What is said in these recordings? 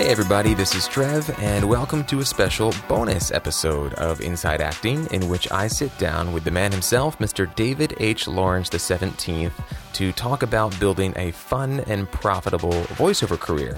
Hey, everybody, this is Trev, and welcome to a special bonus episode of Inside Acting, in which I sit down with the man himself, Mr. David H. Lawrence XVII, to talk about building a fun and profitable voiceover career.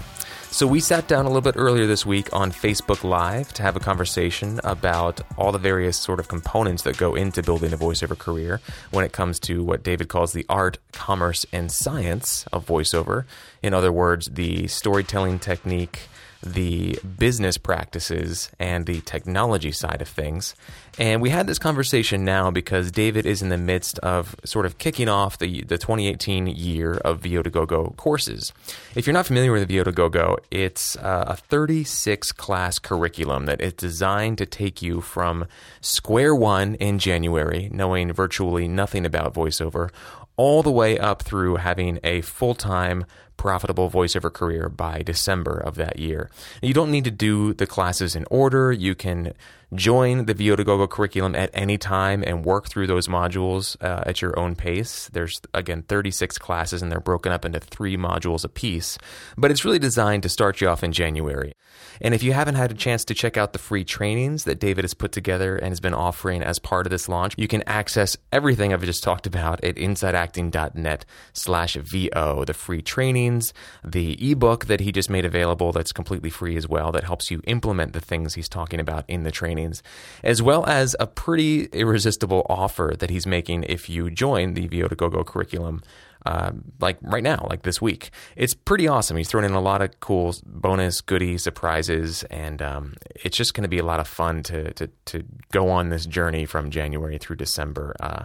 So, we sat down a little bit earlier this week on Facebook Live to have a conversation about all the various sort of components that go into building a voiceover career when it comes to what David calls the art, commerce, and science of voiceover. In other words, the storytelling technique, the business practices and the technology side of things. And we had this conversation now because David is in the midst of sort of kicking off the, the 2018 year of VO to Go Go courses. If you're not familiar with VO to Go Go, it's uh, a 36 class curriculum that is designed to take you from square one in January, knowing virtually nothing about voiceover, all the way up through having a full time profitable voiceover career by December of that year. You don't need to do the classes in order. You can join the VO to Go Go curriculum at any time and work through those modules uh, at your own pace. There's, again, 36 classes and they're broken up into three modules apiece. But it's really designed to start you off in January. And if you haven't had a chance to check out the free trainings that David has put together and has been offering as part of this launch, you can access everything I've just talked about at insideacting.net slash VO, the free trainings, the ebook that he just made available that's completely free as well that helps you implement the things he's talking about in the trainings, as well as a pretty irresistible offer that he's making if you join the VO to Go Go curriculum uh, like right now, like this week. It's pretty awesome. He's thrown in a lot of cool bonus goodie surprises, and um, it's just going to be a lot of fun to, to to go on this journey from January through December. Uh,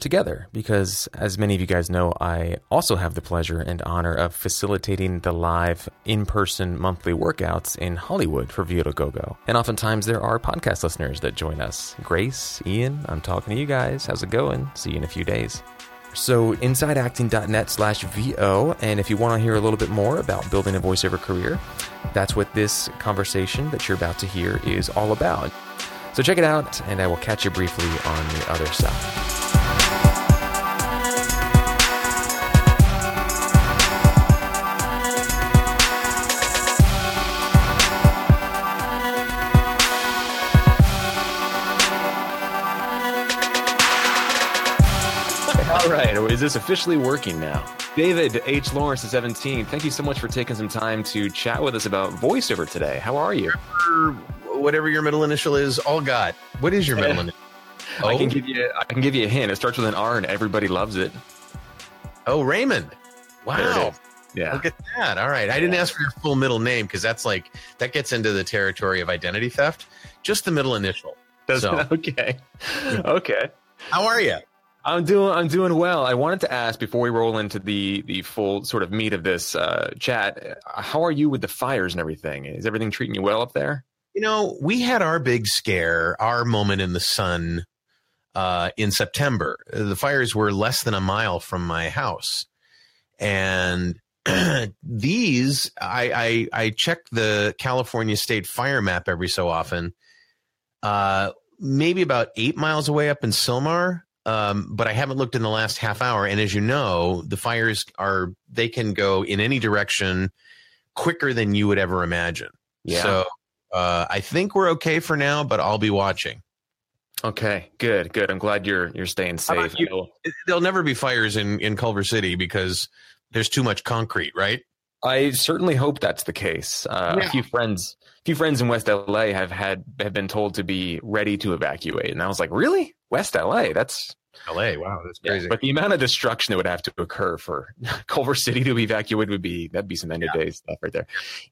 together because as many of you guys know i also have the pleasure and honor of facilitating the live in-person monthly workouts in hollywood for VO to Go Go and oftentimes there are podcast listeners that join us grace ian i'm talking to you guys how's it going see you in a few days so insideacting.net slash VO. And if you want to hear a little bit more about building a voiceover career, that's what this conversation that you're about to hear is all about. So check it out, and I will catch you briefly on the other side. All right, is this officially working now? David H. Lawrence is 17. Thank you so much for taking some time to chat with us about voiceover today. How are you? Whatever your middle initial is, all got. What is your middle initial? I can oh. give you I can give you a hint. It starts with an R and everybody loves it. Oh, Raymond. Wow. Yeah. Look at that. All right. I didn't ask for your full middle name because that's like, that gets into the territory of identity theft. Just the middle initial. Does- So- okay. Okay. How are you? I'm doing I'm doing well. I wanted to ask before we roll into the the full sort of meat of this uh, chat. How are you with the fires and everything? Is everything treating you well up there? You know, we had our big scare, our moment in the sun uh, in September. The fires were less than a mile from my house. And these, I, I, I check the California state fire map every so often. Uh, maybe about eight miles away up in Sylmar. Um, but I haven't looked in the last half hour. And as you know, the fires are, they can go in any direction quicker than you would ever imagine. Yeah. So uh, I think we're okay for now, but I'll be watching. Okay. Good. Good. I'm glad you're you're staying safe. you? There'll never be fires in, in Culver City because there's too much concrete, right? I certainly hope that's the case. Uh, Yeah. A few friends, a few friends in West LA have had have been told to be ready to evacuate, and I was like, really, West LA? That's LA. Wow, that's Yeah, crazy. but the amount of destruction that would have to occur for Culver City to be evacuated would be that'd be some end of days stuff right there.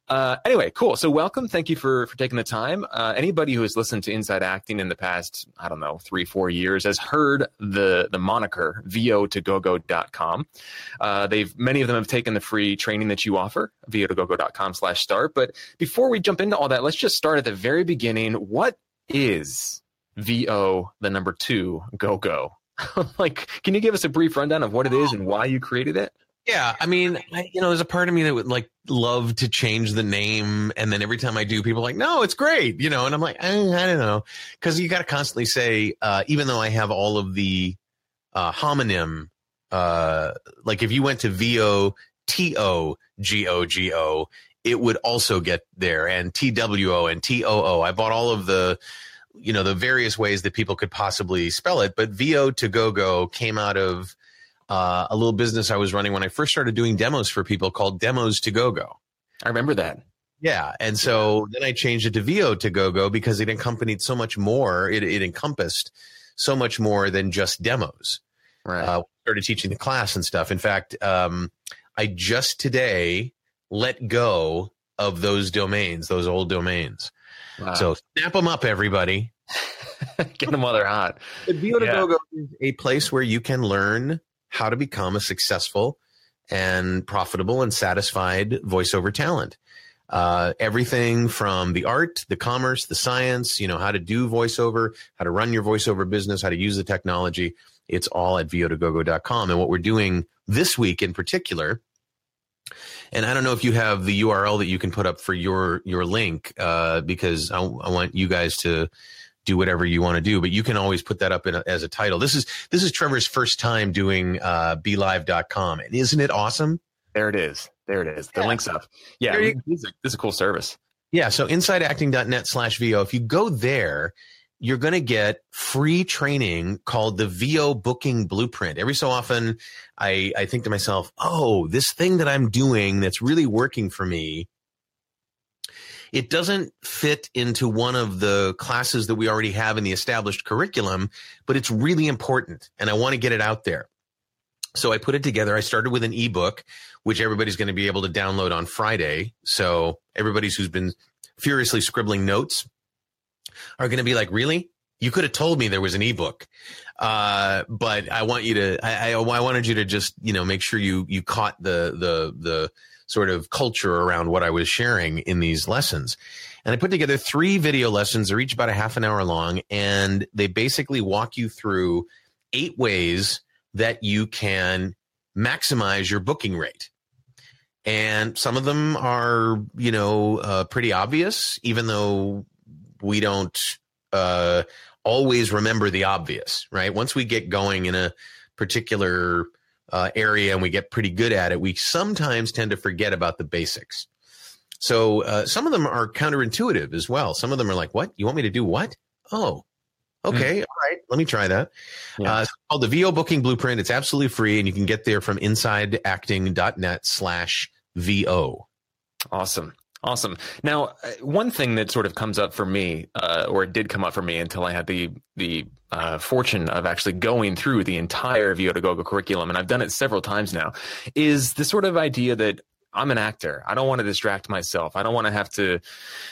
Uh, anyway, cool. So welcome. Thank you for for taking the time. Uh, anybody who has listened to Inside Acting in the past, I don't know, three four years has heard the the moniker vo to gogo.com. Uh, they've many of them have taken the free training that you offer vo to gogo.com slash start. But before we jump into all that, let's just start at the very beginning. What is VO the number two go go? like, can you give us a brief rundown of what it is and why you created it? yeah, I mean, I, you know, there's a part of me that would like love to change the name, and then every time I do, people are like, "No, it's great," you know, and I'm like, eh, I don't know, because you got to constantly say, uh, even though I have all of the uh, homonym, uh, like if you went to V O T O G O G O, it would also get there and T W O and T O O. I bought all of the, you know, the various ways that people could possibly spell it, but VO to go go came out of uh, a little business I was running when I first started doing demos for people called Demos to Go Go. I remember that. Yeah. And so then I changed it to VO to go go because it accompanied so much more. It, it encompassed so much more than just demos. Right. Uh, started teaching the class and stuff. In fact, um, I just today let go of those domains, those old domains. Wow. So snap them up, everybody. Get them while they're hot. But VO to Go Go is a place where you can learn how to become a successful and profitable and satisfied voiceover talent. Uh, everything from the art, the commerce, the science, you know, how to do voiceover, how to run your voiceover business, how to use the technology. It's all at vo2gogo.com. And what we're doing this week in particular, and I don't know if you have the URL that you can put up for your your link, uh, because I, I want you guys to do whatever you want to do, but you can always put that up a, as a title. This is this is Trevor's first time doing uh, BeLive.com, and isn't it awesome? There it is. There it is. The yeah. link's up. Yeah, this is, a, this is a cool service. Yeah. So insideacting.net slash VO. If you go there, you're going to get free training called the VO booking blueprint. Every so often, I, I think to myself, oh, this thing that I'm doing that's really working for me, it doesn't fit into one of the classes that we already have in the established curriculum, but it's really important and I want to get it out there. So I put it together. I started with an ebook, which everybody's going to be able to download on Friday. So everybody's who's been furiously scribbling notes are going to be like, really? You could have told me there was an ebook. Uh, but I want you to, I, I, I wanted you to just, you know, make sure you, you caught the, the, the sort of culture around what I was sharing in these lessons. And I put together three video lessons. They're each about a half an hour long and they basically walk you through eight ways that you can maximize your booking rate. And some of them are, you know, uh, pretty obvious, even though we don't uh, always remember the obvious, right? Once we get going in a particular uh, area and we get pretty good at it, we sometimes tend to forget about the basics. So uh, some of them are counterintuitive as well. Some of them are like, "What? You want me to do what? Oh, Okay, mm. all right. Let me try that. Yeah. Uh, it's called the VO Booking Blueprint. It's absolutely free, and you can get there from insideacting.net slash VO. Awesome. Awesome. Now, uh, one thing that sort of comes up for me, uh, or it did come up for me until I had the the uh, fortune of actually going through the entire VO to Go curriculum, and I've done it several times now, is the sort of idea that I'm an actor. I don't want to distract myself. I don't want to have to,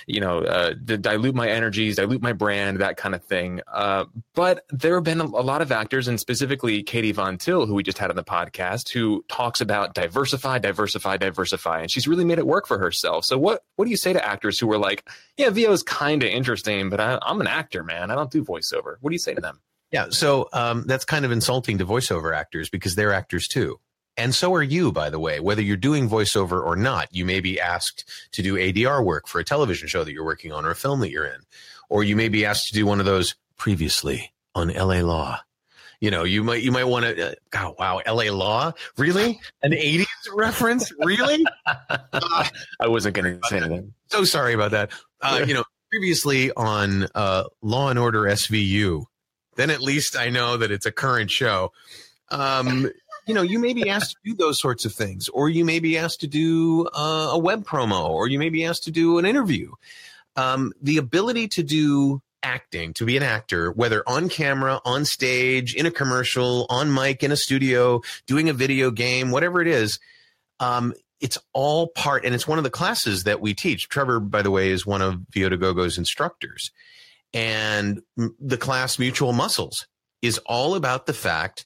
you know, uh, dilute my energies, dilute my brand, that kind of thing. Uh, but there have been a, lot of actors, and specifically Katie Von Till, who we just had on the podcast, who talks about diversify, diversify, diversify, and she's really made it work for herself. So what what do you say to actors who are like, yeah, VO is kind of interesting, but I, I'm an actor, man. I don't do voiceover. What do you say to them? Yeah, so um, that's kind of insulting to voiceover actors because they're actors too. And so are you, by the way, whether you're doing voiceover or not. You may be asked to do ADR work for a television show that you're working on or a film that you're in. Or you may be asked to do one of those previously on LA Law. You know, you might you might want to. Uh, oh, wow, L.A. Law, really? An '80s reference, really? Uh, I wasn't going to say anything. So sorry about that. Uh, you know, previously on uh, Law and Order SVU. Then at least I know that it's a current show. Um, you know, you may be asked to do those sorts of things, or you may be asked to do uh, a web promo, or you may be asked to do an interview. Um, the ability to do acting, to be an actor, whether on camera, on stage, in a commercial, on mic, in a studio, doing a video game, whatever it is, um, it's all part, and it's one of the classes that we teach. Trevor, by the way, is one of VO to Gogo's instructors. And the class Mutual Muscles is all about the fact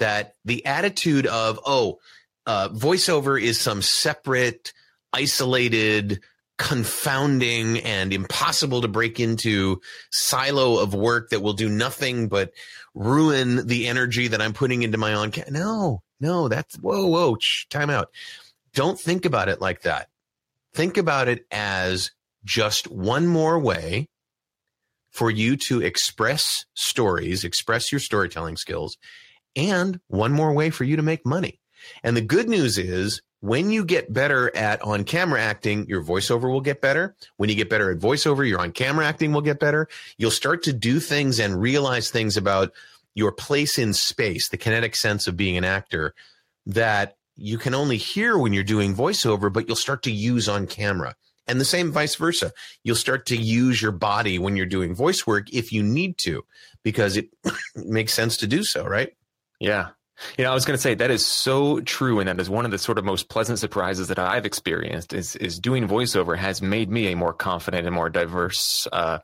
that the attitude of, oh, uh, voiceover is some separate, isolated, confounding, and impossible to break into silo of work that will do nothing but ruin the energy that I'm putting into my own. Ca- no, no, that's whoa, whoa, shh, time out. Don't think about it like that. Think about it as just one more way for you to express stories, express your storytelling skills and one more way for you to make money. And the good news is when you get better at on camera acting, your voiceover will get better. When you get better at voiceover, your on camera acting will get better. You'll start to do things and realize things about your place in space, the kinetic sense of being an actor that you can only hear when you're doing voiceover, but you'll start to use on camera. And the same vice versa. You'll start to use your body when you're doing voice work if you need to, because it makes sense to do so, right? Yeah. You know, I was going to say that is so true, and that is one of the sort of most pleasant surprises that I've experienced. Is is doing voiceover has made me a more confident and more diverse, uh,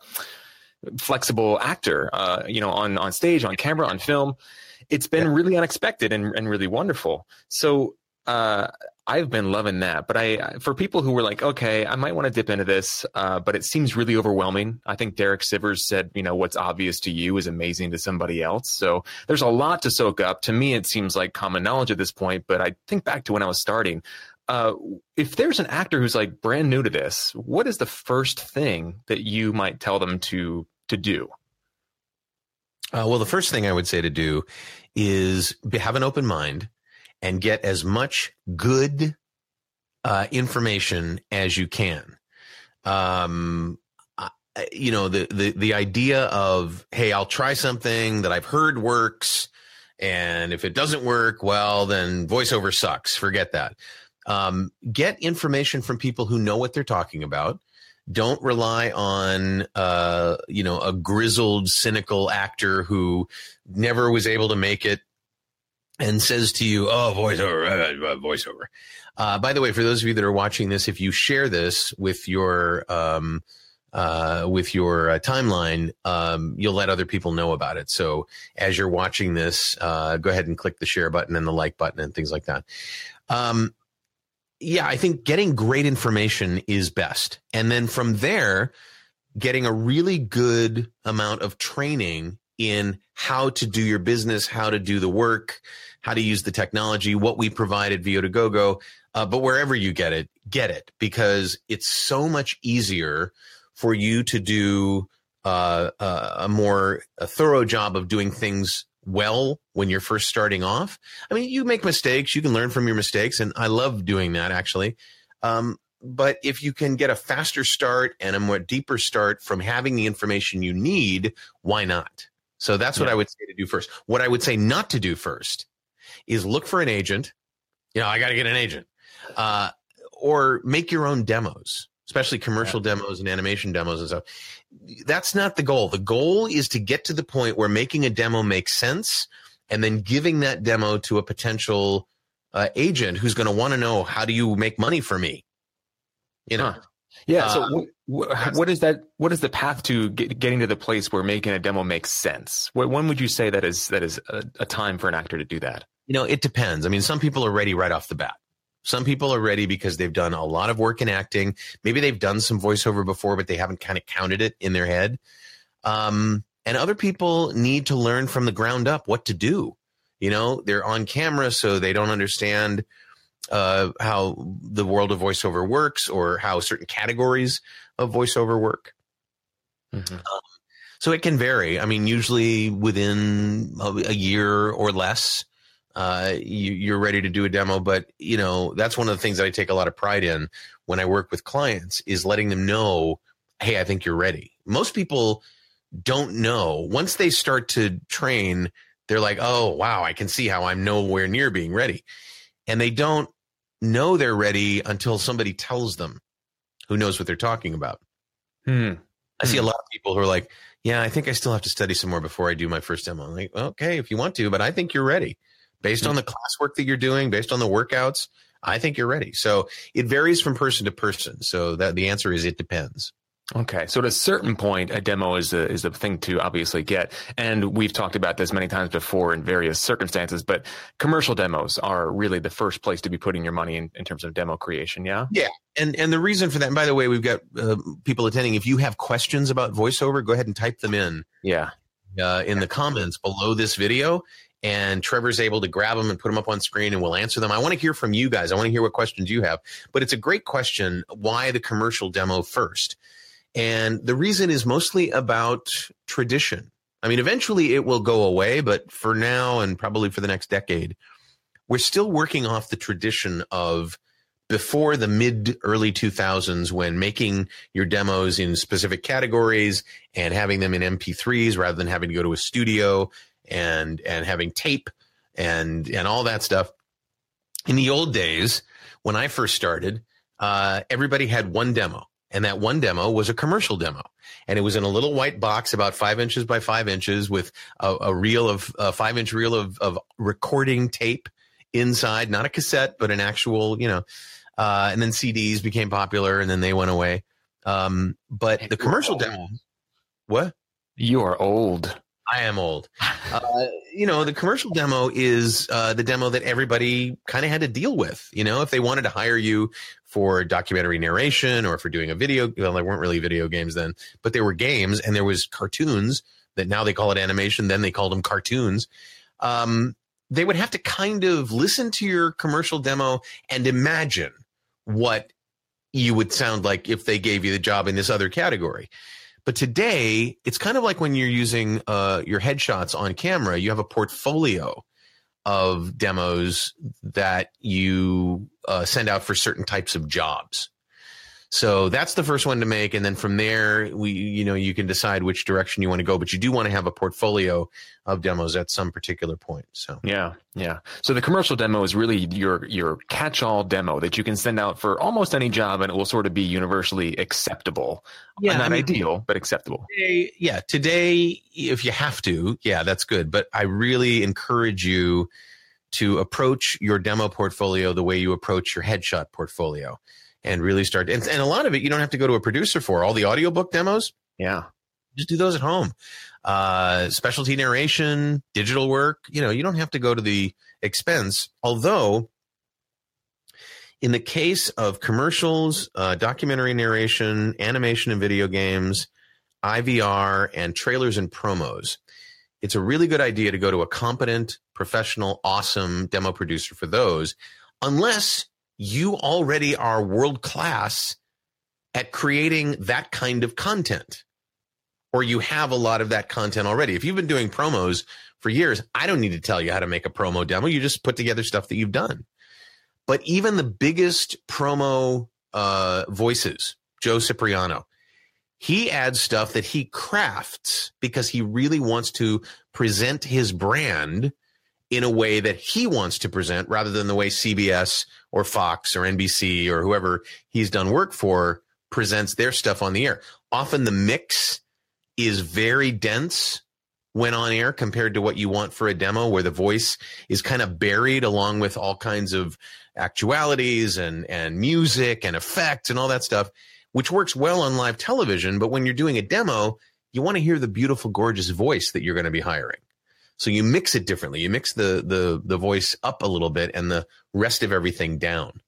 flexible actor. Uh, you know, on on stage, on camera, on film. It's been yeah. really unexpected and and really wonderful. So uh, I've been loving that. But I, for people who were like, okay, I might want to dip into this, uh, but it seems really overwhelming. I think Derek Sivers said, you know, what's obvious to you is amazing to somebody else. So there's a lot to soak up. To me, it seems like common knowledge at this point. But I think back to when I was starting. Uh, if there's an actor who's like brand new to this, what is the first thing that you might tell them to to do? Uh, well, the first thing I would say to do is have an open mind and get as much good uh, information as you can. Um, you know, the, the, the idea of, Hey, I'll try something that I've heard works. And if it doesn't work, well, then voiceover sucks. Forget that. Um, get information from people who know what they're talking about. Don't rely on, uh, you know, a grizzled, cynical actor who never was able to make it and says to you, "Oh, voiceover, uh, uh, voiceover." Uh, by the way, for those of you that are watching this, if you share this with your um, uh, with your uh, timeline, um, you'll let other people know about it. So as you're watching this, uh, go ahead and click the share button and the like button and things like that. Um, yeah, I think getting great information is best, and then from there, getting a really good amount of training in how to do your business, how to do the work, how to use the technology, what we provide at VO2 GoGo. Uh, but wherever you get it, get it because it's so much easier for you to do uh, uh, a more a thorough job of doing things well when you're first starting off. I mean, you make mistakes, you can learn from your mistakes, and I love doing that actually. Um, but if you can get a faster start and a more deeper start from having the information you need, why not? So that's what yeah. I would say to do first. What I would say not to do first is look for an agent. You know, I got to get an agent, uh, or make your own demos, especially commercial yeah. demos and animation demos and stuff. That's not the goal. The goal is to get to the point where making a demo makes sense, and then giving that demo to a potential uh, agent who's going to want to know how do you make money for me. You know. Huh. Yeah. So, uh, what is that? What is the path to get, getting to the place where making a demo makes sense? When would you say that is that is a, a time for an actor to do that? You know, it depends. I mean, some people are ready right off the bat. Some people are ready because they've done a lot of work in acting. Maybe they've done some voiceover before, but they haven't kind of counted it in their head. Um, and other people need to learn from the ground up what to do. You know, they're on camera, so they don't understand uh, how the world of voiceover works or how certain categories of voiceover work. Mm-hmm. Um, so it can vary. I mean, usually within a, year or less, uh, you, are ready to do a demo. But you know, that's one of the things that I take a lot of pride in when I work with clients is letting them know, hey, I think you're ready. Most people don't know once they start to train. They're like, oh wow, I can see how I'm nowhere near being ready, and they don't know they're ready until somebody tells them who knows what they're talking about. Hmm. I see a hmm. lot of people who are like, yeah, I think I still have to study some more before I do my first demo. I'm like, okay, if you want to, but I think you're ready. Based hmm. on the classwork that you're doing, based on the workouts, I think you're ready. So it varies from person to person. So that the answer is it depends. Okay, so at a certain point, a demo is a, is a thing to obviously get, and we've talked about this many times before in various circumstances. But commercial demos are really the first place to be putting your money in, in terms of demo creation. Yeah, yeah, and and the reason for that. And by the way, we've got uh, people attending. If you have questions about voiceover, go ahead and type them in. Yeah, uh, in the comments below this video, and Trevor's able to grab them and put them up on screen and we'll answer them. I want to hear from you guys. I want to hear what questions you have. But it's a great question. Why the commercial demo first? And the reason is mostly about tradition. I mean, eventually it will go away, but for now and probably for the next decade, we're still working off the tradition of before the mid early 2000s when making your demos in specific categories and having them in MP3s rather than having to go to a studio and and having tape and and all that stuff. In the old days, when I first started, uh, everybody had one demo, and that one demo was a commercial demo, and it was in a little white box about five inches by five inches with a, a reel of a five inch reel of of recording tape inside, not a cassette, but an actual, you know. Uh, and then CDs became popular, and then they went away. Um, but the commercial demo, what? You are old. I am old. Uh, you know, the commercial demo is uh, the demo that everybody kind of had to deal with. You know, if they wanted to hire you for documentary narration or for doing a video, well, they weren't really video games then, but there were games and there was cartoons that now they call it animation. Then they called them cartoons. Um, they would have to kind of listen to your commercial demo and imagine what you would sound like if they gave you the job in this other category. But today, it's kind of like when you're using uh, your headshots on camera, you have a portfolio of demos that you uh, send out for certain types of jobs. So that's the first one to make, and then from there, we you know you can decide which direction you want to go. But you do want to have a portfolio of demos at some particular point. So yeah, yeah. So the commercial demo is really your your catch-all demo that you can send out for almost any job, and it will sort of be universally acceptable. Yeah, not I mean, ideal, but acceptable. Today, yeah, today if you have to, yeah, that's good. But I really encourage you to approach your demo portfolio the way you approach your headshot portfolio and really start. And, and a lot of it, you don't have to go to a producer for all the audiobook demos. Yeah. Just do those at home. Uh, specialty narration, digital work, you know, you don't have to go to the expense. Although, in the case of commercials, uh, documentary narration, animation and video games, IVR, and trailers and promos, it's a really good idea to go to a competent, professional, awesome demo producer for those, unless you already are world class at creating that kind of content or you have a lot of that content already. If you've been doing promos for years, I don't need to tell you how to make a promo demo. You just put together stuff that you've done. But even the biggest promo uh, voices, Joe Cipriano, he adds stuff that he crafts because he really wants to present his brand in a way that he wants to present rather than the way CBS or Fox or NBC or whoever he's done work for presents their stuff on the air. Often the mix is very dense when on air compared to what you want for a demo where the voice is kind of buried along with all kinds of actualities and and music and effects and all that stuff which works well on live television but when you're doing a demo you want to hear the beautiful gorgeous voice that you're going to be hiring so you mix it differently. You mix the the the voice up a little bit and the rest of everything down.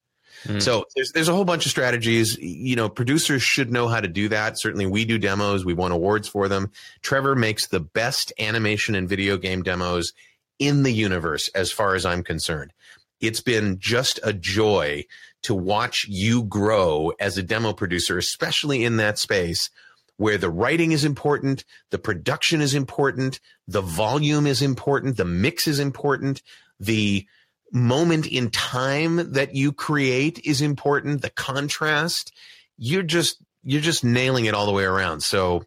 Mm. So there's there's a whole bunch of strategies. You know, producers should know how to do that. Certainly, we do demos. We won awards for them. Trevor makes the best animation and video game demos in the universe, as far as I'm concerned. It's been just a joy to watch you grow as a demo producer, especially in that space where the writing is important, the production is important, the volume is important, the mix is important, the moment in time that you create is important, the contrast. You're just you're just nailing it all the way around. So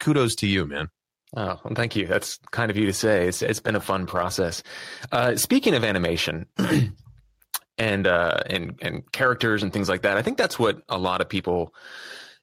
kudos to you, man. Oh, well, thank you. That's kind of you to say. It's it's been a fun process. Uh, speaking of animation and uh, and and characters and things like that, I think that's what a lot of people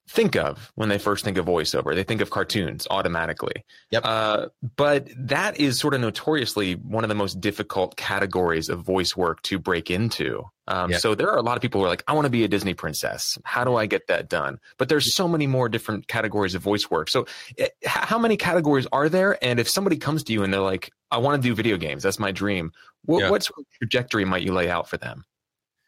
think of when they first think of voiceover. They think of cartoons automatically. Yep. Uh, but that is sort of notoriously one of the most difficult categories of voice work to break into. Um, yep. So there are a lot of people who are like, I want to be a Disney princess. How do I get that done? But there's so many more different categories of voice work. So it, eh, how many categories are there? And if somebody comes to you and they're like, I want to do video games, that's my dream. What, yep. what sort of trajectory might you lay out for them?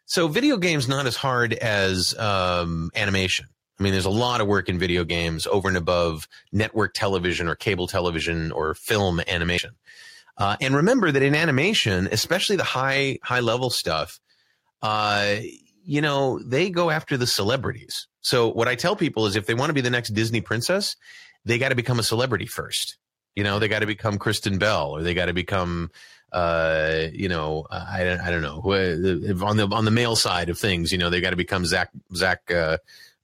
So video games not as hard as um, animation. I mean, there's a lot of work in video games over and above network television or cable television or film animation. Uh, and remember that in animation, especially the high high level stuff, uh, you know, they go after the celebrities. So what I tell people is, if they want to be the next Disney princess, they got to become a celebrity first. You know, they got to become Kristen Bell or they got to become, uh, you know, I, I don't know on the on the male side of things. You know, they got to become Zach Zach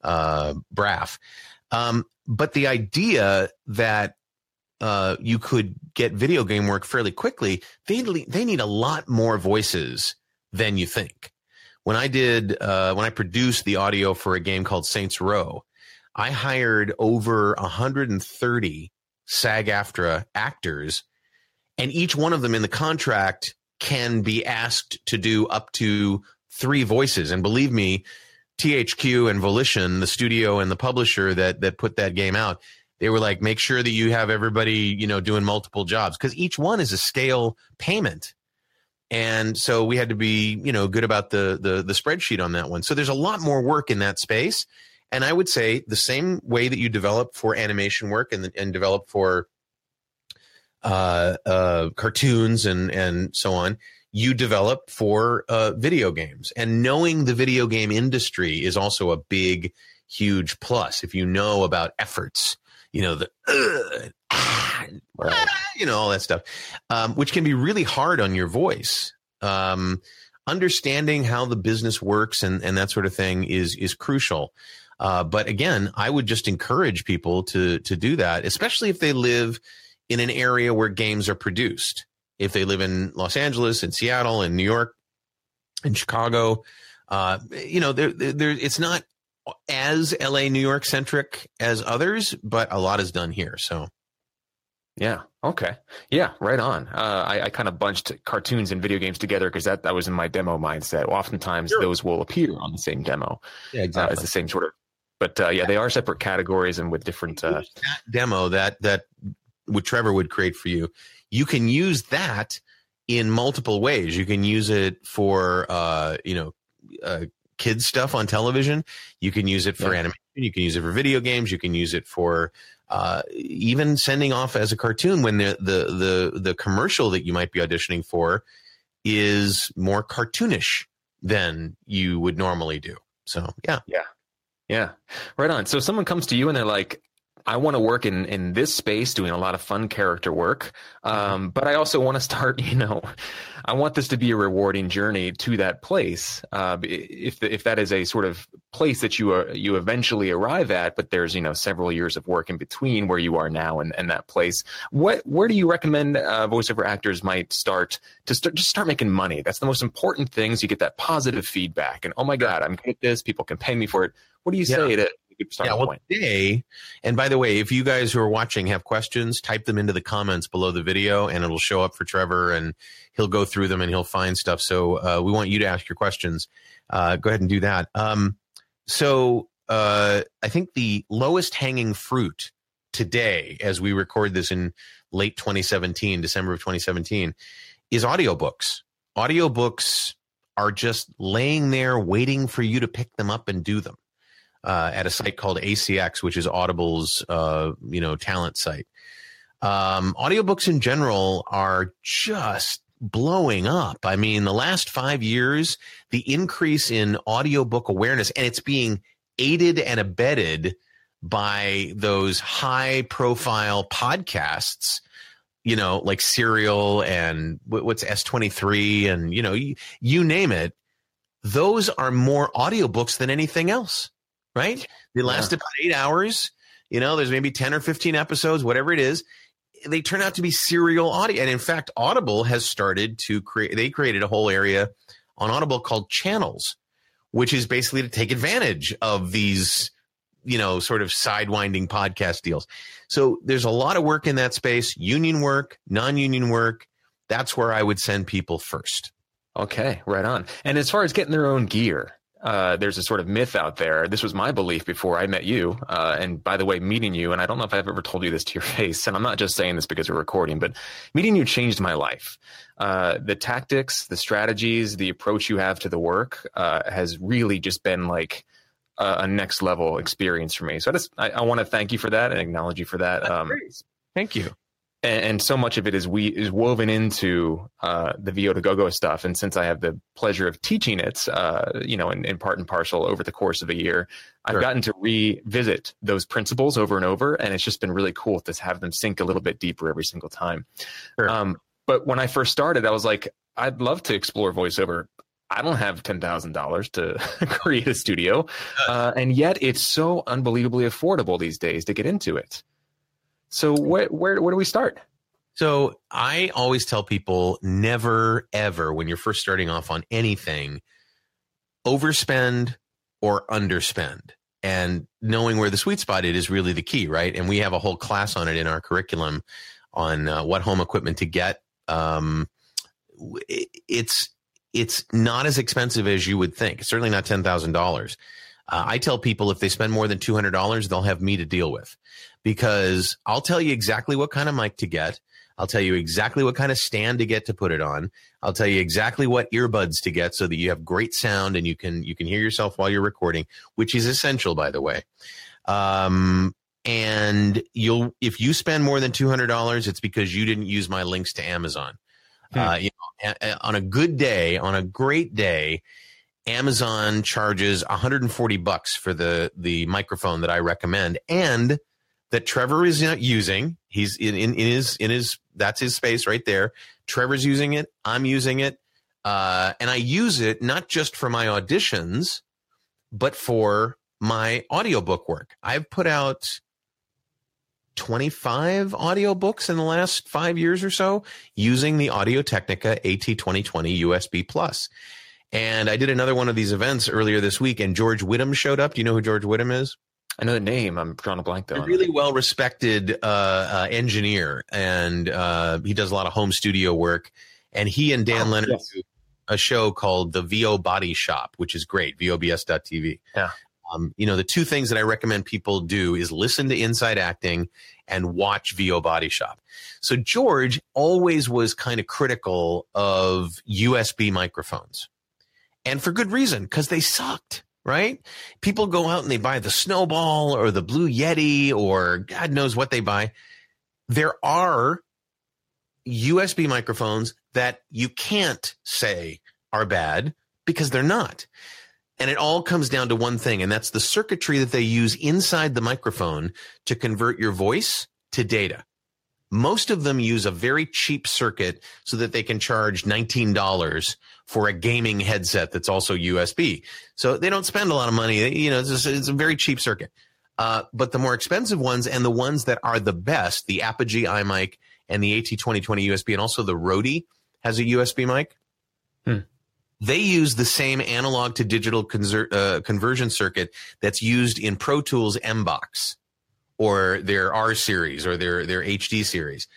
uh, Braff. Um, but the idea that uh, you could get video game work fairly quickly, they they need a lot more voices than you think. When I did uh, when I produced the audio for a game called Saints Row, I hired over 130 SAG-AFTRA actors, and each one of them in the contract can be asked to do up to three voices. And believe me, THQ and Volition, the studio and the publisher that that put that game out, they were like, make sure that you have everybody, you know, doing multiple jobs because each one is a scale payment. And so we had to be, you know, good about the, the the spreadsheet on that one. So there's a lot more work in that space. And I would say the same way that you develop for animation work and and develop for uh, uh, cartoons and and so on, you develop for uh, video games. And knowing the video game industry is also a big, huge plus. If you know about efforts, you know the uh, ah, you know all that stuff, um, which can be really hard on your voice. Um, understanding how the business works and and that sort of thing is is crucial. Uh, but again, I would just encourage people to to do that, especially if they live in an area where games are produced if they live in Los Angeles, in Seattle, in New York, in Chicago. Uh, you know, there, there, it's not as LA, New York centric as others, but a lot is done here. So, yeah. Okay. Yeah. Right on. Uh, I, I kind of bunched cartoons and video games together because that, that was in my demo mindset. Oftentimes sure. those will appear on the same demo. Yeah, exactly. Uh, it's the same sort of, but uh, yeah, they are separate categories and with different. Uh, that demo that that what Trevor would create for you you can use that in multiple ways. You can use it for, uh, you know, uh, kids stuff on television. You can use it for yeah. animation. You can use it for video games. You can use it for uh, even sending off as a cartoon when the, the the the commercial that you might be auditioning for is more cartoonish than you would normally do. So yeah, yeah, yeah, right on. So someone comes to you and they're like, I want to work in in this space, doing a lot of fun character work. Um, but I also want to start. You know, I want this to be a rewarding journey to that place. Uh, if the, if that is a sort of place that you are, you eventually arrive at, but there's you know several years of work in between where you are now and, and that place. What where do you recommend uh, voiceover actors might start to start just start making money? That's the most important thing. So you get that positive feedback, and oh my god, I'm good at this. People can pay me for it. What do you say yeah. well, point. today, and by the way, if you guys who are watching have questions, type them into the comments below the video, and it'll show up for Trevor, and he'll go through them and he'll find stuff. So uh, we want you to ask your questions. Uh, go ahead and do that. Um, so uh, I think the lowest hanging fruit today, as we record this in late 2017, December of 2017, is audiobooks. Audiobooks are just laying there waiting for you to pick them up and do them uh, at a site called ACX, which is Audible's uh, you know talent site. Um, audiobooks in general are just blowing up. I mean, the last five years, the increase in audiobook awareness, and it's being aided and abetted by those high profile podcasts you know, like Serial and what's S23 and, you know, you, you, name it. Those are more audiobooks than anything else right? They last yeah. about eight hours. You know, there's maybe 10 or 15 episodes, whatever it is. They turn out to be serial audio. And in fact, Audible has started to create, they created a whole area on Audible called channels, which is basically to take advantage of these, you know, sort of sidewinding podcast deals. So there's a lot of work in that space, union work, non union work. That's where I would send people first. Okay, right on. And as far as getting their own gear, uh, there's a sort of myth out there. This was my belief before I met you. Uh, and by the way, meeting you, and I don't know if I've ever told you this to your face, and I'm not just saying this because we're recording, but meeting you changed my life. Uh, the tactics, the strategies, the approach you have to the work uh, has really just been like a, a, next level experience for me. So I just I, I want to thank you for that and acknowledge you for that. Um, thank you. And, and so much of it is we is woven into uh, the VO to Go Go stuff. And since I have the pleasure of teaching it, uh, you know, in, in, part and parcel over the course of a year, I've gotten to revisit those principles over and over, and it's just been really cool to have them sink a little bit deeper every single time. Sure. Um, but when I first started, I was like, I'd love to explore voiceover. I don't have ten thousand dollars to create a studio, uh, and yet it's so unbelievably affordable these days to get into it. So where where where do we start? So I always tell people never ever when you're first starting off on anything overspend or underspend. And knowing where the sweet spot is is really the key, right? And we have a whole class on it in our curriculum on uh, what home equipment to get. Um, it's it's not as expensive as you would think. It's certainly not ten thousand dollars. Uh, I tell people if they spend more than two hundred dollars, they'll have me to deal with because I'll tell you exactly what kind of mic to get. I'll tell you exactly what kind of stand to get to put it on. I'll tell you exactly what earbuds to get so that you have great sound and you can you can hear yourself while you're recording, which is essential by the way. Um, and you'll if you spend more than two hundred dollars, it's because you didn't use my links to Amazon. Hmm. Uh, you know, on a good day, on a great day, Amazon charges 140 bucks for the the microphone that I recommend, and that Trevor is using. He's in, in, in, his in his that's his space right there. Trevor's using it. I'm using it, uh, and I use it not just for my auditions, but for my audiobook work. I've put out 25 audiobooks in the last five years or so using the Audio Technica AT2020 USB Plus. And I did another one of these events earlier this week, and George Whittam showed up. Do you know who George Whittam is? I know the name. I'm drawing a blank though. A really well respected uh, uh, engineer, and uh, he does a lot of home studio work. And he and Dan oh, Leonard yes. do a show called the VO Body Shop, which is great. VOBS.tv. Yeah. Um, you know, the two things that I recommend people do is listen to Inside Acting and watch VO Body Shop. So George always was kind of critical of USB microphones, and for good reason because they sucked right? People go out and they buy the Snowball or the Blue Yeti or God knows what they buy. There are USB microphones that you can't say are bad because they're not. And it all comes down to one thing, and that's the circuitry that they use inside the microphone to convert your voice to data. Most of them use a very cheap circuit so that they can charge $19 for a gaming headset that's also USB. So they don't spend a lot of money. You know, it's, a, it's a very cheap circuit. Uh, but the more expensive ones and the ones that are the best, the Apogee iMic and the AT2020 USB, and also the Rode has a USB mic. Hmm. They use the same analog to digital conser- uh, conversion circuit that's used in Pro Tools MBox or their R series or their their HD series.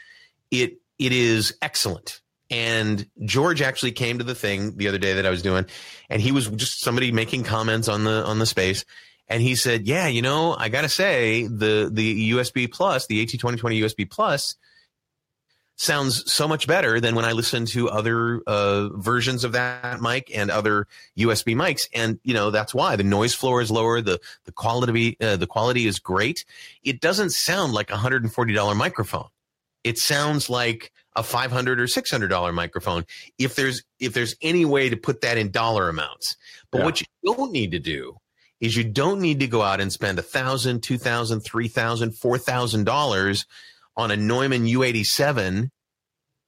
It it is excellent. And George actually came to the thing the other day that I was doing, and he was just somebody making comments on the on the space, and he said, "Yeah, you know, I got to say the the USB Plus, the AT2020 USB Plus." Sounds so much better than when I listen to other uh, versions of that mic and other USB mics. And you know that's why the noise floor is lower, the the quality uh, the quality is great. It doesn't sound like a hundred and forty dollar microphone. It sounds like a five hundred or six hundred dollar microphone. If there's if there's any way to put that in dollar amounts, but yeah. what you don't need to do is you don't need to go out and spend a thousand, two thousand, three thousand, four thousand dollars on a Neumann U87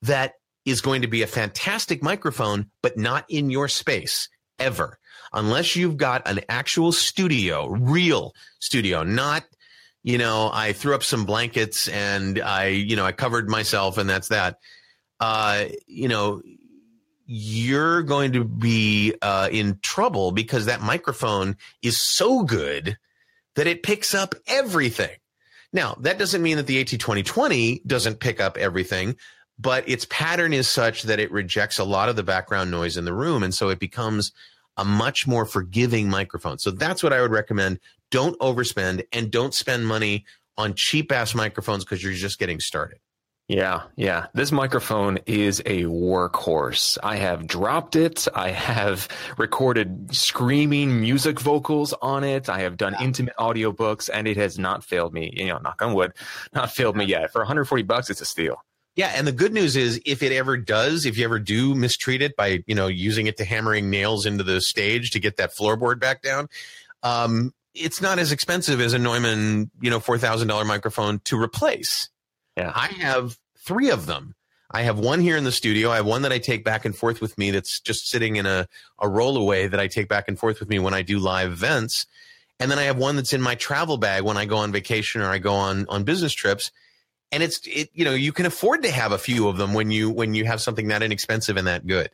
that is going to be a fantastic microphone, but not in your space ever, unless you've got an actual studio, real studio, not, you know, I threw up some blankets and I, you know, I covered myself and that's that. Uh, you know, you're going to be uh, in trouble because that microphone is so good that it picks up everything. Now, that doesn't mean that the AT2020 doesn't pick up everything, but its pattern is such that it rejects a lot of the background noise in the room. And so it becomes a much more forgiving microphone. So that's what I would recommend. Don't overspend and don't spend money on cheap ass microphones because you're just getting started. Yeah, yeah. This microphone is a workhorse. I have dropped it. I have recorded screaming music vocals on it. I have done intimate audiobooks and it has not failed me. You know, knock on wood, not failed me yet. For 140 bucks, it's a steal. Yeah, and the good news is if it ever does, if you ever do mistreat it by, you know, using it to hammering nails into the stage to get that floorboard back down, um, it's not as expensive as a Neumann, you know, $4,000 microphone to replace. Yeah. I have three of them. I have one here in the studio. I have one that I take back and forth with me that's just sitting in a, a rollaway that I take back and forth with me when I do live events. And then I have one that's in my travel bag when I go on vacation or I go on, on business trips and it's it you know you can afford to have a few of them when you when you have something that inexpensive and that good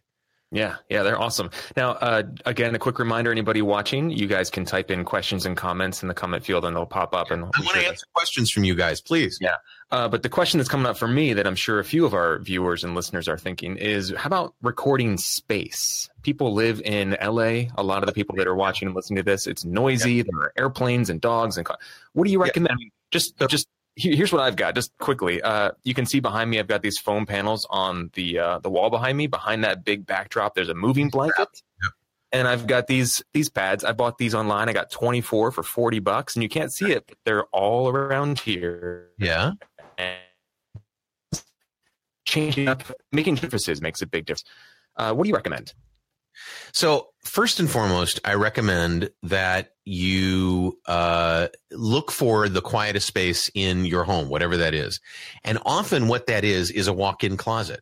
yeah, yeah, they're awesome. Now, uh, again, a quick reminder: anybody watching, you guys can type in questions and comments in the comment field, and they'll pop up. And I want to answer questions from you guys, please. Yeah, uh, but the question that's coming up for me that I'm sure a few of our viewers and listeners are thinking is, how about recording space? People live in LA. A lot of the people that are watching and listening to this, it's noisy. Yeah. There are airplanes and dogs and. What do you recommend? Yeah. Just, just here's what I've got just quickly. Uh, you can see behind me, I've got these foam panels on the uh, the wall behind me. Behind that big backdrop, there's a moving blanket, yep. and I've got these these pads. I bought these online. I got 24 for 40 bucks, and you can't see it, but they're all around here. Yeah. Changing up, making differences makes a big difference. Uh, what do you recommend? So, first and foremost, I recommend that you uh, look for the quietest space in your home, whatever that is. And often, what that is, is a walk in closet.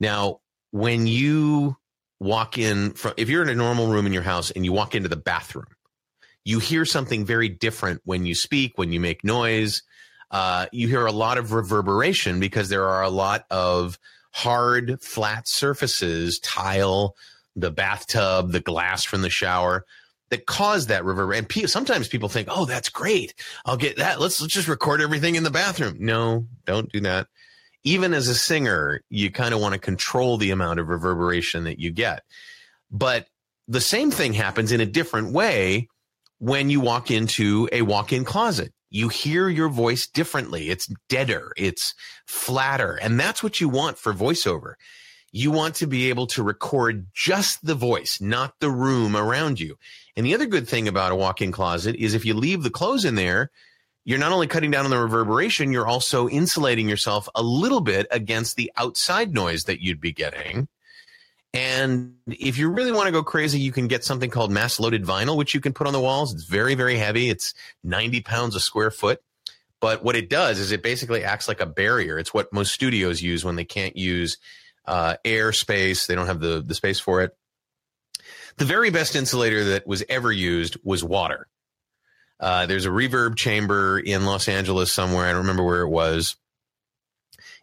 Now, when you walk in from, if you're in a normal room in your house and you walk into the bathroom, you hear something very different when you speak, when you make noise. Uh, you hear a lot of reverberation because there are a lot of hard, flat surfaces, tile, the bathtub, the glass from the shower that cause that reverb. And pe- sometimes people think, "Oh, that's great. I'll get that. Let's let's just record everything in the bathroom." No, don't do that. Even as a singer, you kind of want to control the amount of reverberation that you get. But the same thing happens in a different way when you walk into a walk-in closet. You hear your voice differently. It's deader, it's flatter, and that's what you want for voiceover you want to be able to record just the voice, not the room around you. And the other good thing about a walk in closet is if you leave the clothes in there, you're not only cutting down on the reverberation, you're also insulating yourself a little bit against the outside noise that you'd be getting. And if you really want to go crazy, you can get something called mass loaded vinyl, which you can put on the walls. It's very, very heavy. It's 90 pounds a square foot. But what it does is it basically acts like a barrier. It's what most studios use when they can't use uh, air space. They don't have the, the space for it. The very best insulator that was ever used was water. Uh, there's a reverb chamber in Los Angeles somewhere. I don't remember where it was.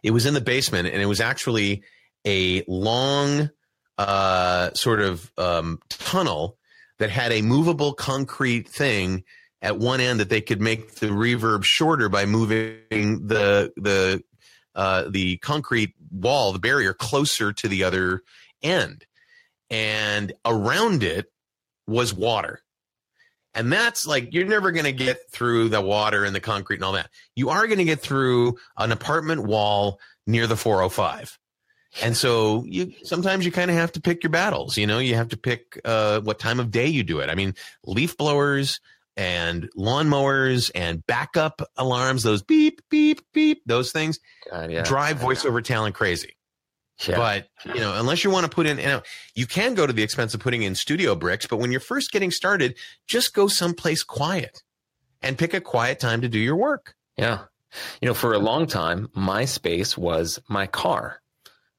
It was in the basement, and it was actually a long uh, sort of um, tunnel that had a movable concrete thing at one end that they could make the reverb shorter by moving the the uh, the concrete wall, the barrier, closer to the other end. And around it was water. And that's like, you're never going to get through the water and the concrete and all that. You are going to get through an apartment wall near the 405. And so you sometimes you kind of have to pick your battles. You know, you have to pick uh, what time of day you do it. I mean, leaf blowers, and lawnmowers and backup alarms, those beep, beep, beep, those things God, yeah. drive voiceover talent crazy. Yeah. But, you know, unless you want to put in, you know, you can go to the expense of putting in studio bricks, but when you're first getting started, just go someplace quiet and pick a quiet time to do your work. Yeah. You know, for a long time, my space was my car.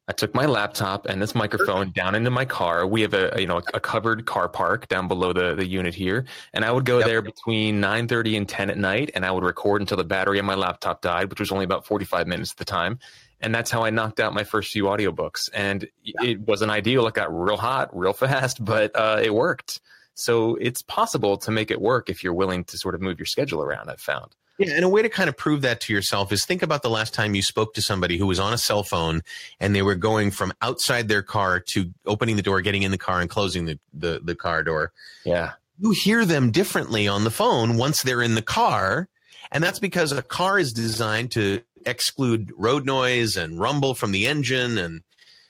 I took my laptop and this microphone down into my car. We have a, you know a covered car park down below the, the unit here, and I would go yep. there between nine thirty and ten at night, and I would record until the battery on my laptop died, which was only about forty five minutes at the time. And that's how I knocked out my first few audiobooks. And yeah. it wasn't ideal. It got real hot, real fast, but uh, it worked. So it's possible to make it work if you're willing to sort of move your schedule around. I've found. Yeah, and a way to kind of prove that to yourself is think about the last time you spoke to somebody who was on a cell phone and they were going from outside their car to opening the door, getting in the car, and closing the, the, the car door. Yeah. You hear them differently on the phone once they're in the car. And that's because a car is designed to exclude road noise and rumble from the engine and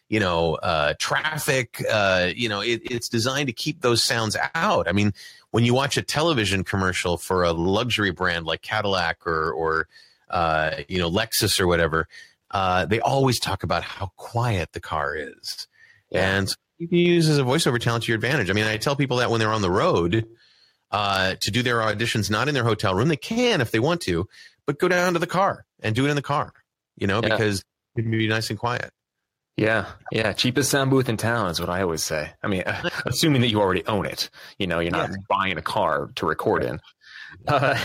you know uh, traffic uh, you know it, it's designed to keep those sounds out i mean when you watch a television commercial for a luxury brand like Cadillac or or uh, you know Lexus or whatever, uh, they always talk about how quiet the car is. Yeah. And you can use as a voiceover talent to your advantage. I mean, I tell people that when they're on the road uh, to do their auditions, not in their hotel room, they can if they want to, but go down to the car and do it in the car, you know, yeah. because it can be nice and quiet. Yeah, yeah. Cheapest sound booth in town is what I always say. I mean, assuming that you already own it, you know, you're not yeah. buying a car to record in. Uh,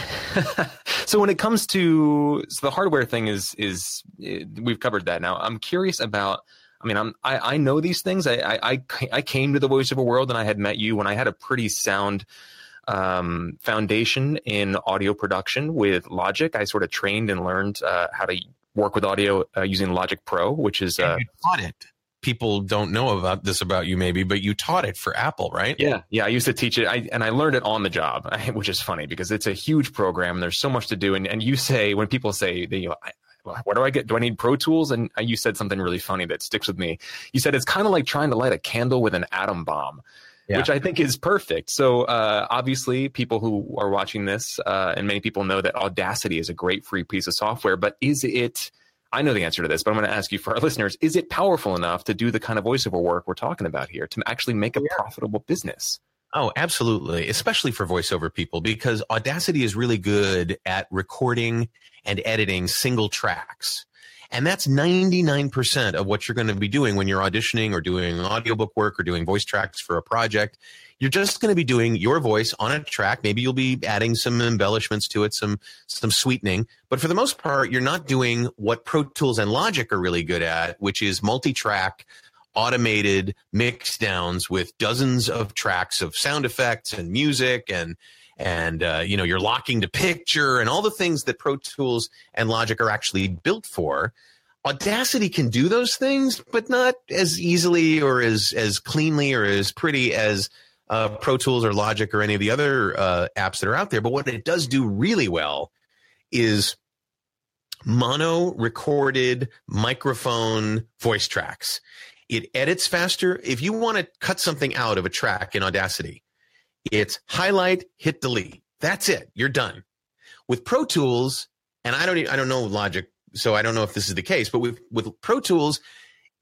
so when it comes to so the hardware thing is is we've covered that now. I'm curious about. I mean, I'm I, I know these things. I, I I came to the voiceover world and I had met you when I had a pretty sound um, foundation in audio production with Logic. I sort of trained and learned uh, how to work with audio uh, using Logic Pro, which is uh, you taught it. People don't know about this about you, maybe, but you taught it for Apple, right? Yeah, yeah. I used to teach it, I, and I learned it on the job, which is funny because it's a huge program. There's so much to do, and and you say when people say, you know, what do I get? Do I need Pro Tools? And you said something really funny that sticks with me. You said it's kind of like trying to light a candle with an atom bomb yeah. which I think is perfect. So uh, obviously, people who are watching this, uh, and many people know that Audacity is a great free piece of software. But is it? I know the answer to this, but I'm going to ask you for our listeners: Is it powerful enough to do the kind of voiceover work we're talking about here to actually make a yeah. profitable business? Oh, absolutely. Especially for voiceover people, because Audacity is really good at recording and editing single tracks. And that's 99% of what you're going to be doing when you're auditioning or doing audiobook work or doing voice tracks for a project. You're just going to be doing your voice on a track. Maybe you'll be adding some embellishments to it, some, some sweetening. But for the most part, you're not doing what Pro Tools and Logic are really good at, which is multi-track automated mix downs with dozens of tracks of sound effects and music and and uh, you know you're locking to picture and all the things that Pro Tools and Logic are actually built for. Audacity can do those things, but not as easily or as as cleanly or as pretty as uh, Pro Tools or Logic or any of the other uh, apps that are out there. But what it does do really well is mono recorded microphone voice tracks. It edits faster. If you want to cut something out of a track in Audacity, it's highlight, hit delete. That's it. You're done. With Pro Tools, and I don't even, I don't know Logic, so I don't know if this is the case, but with with Pro Tools,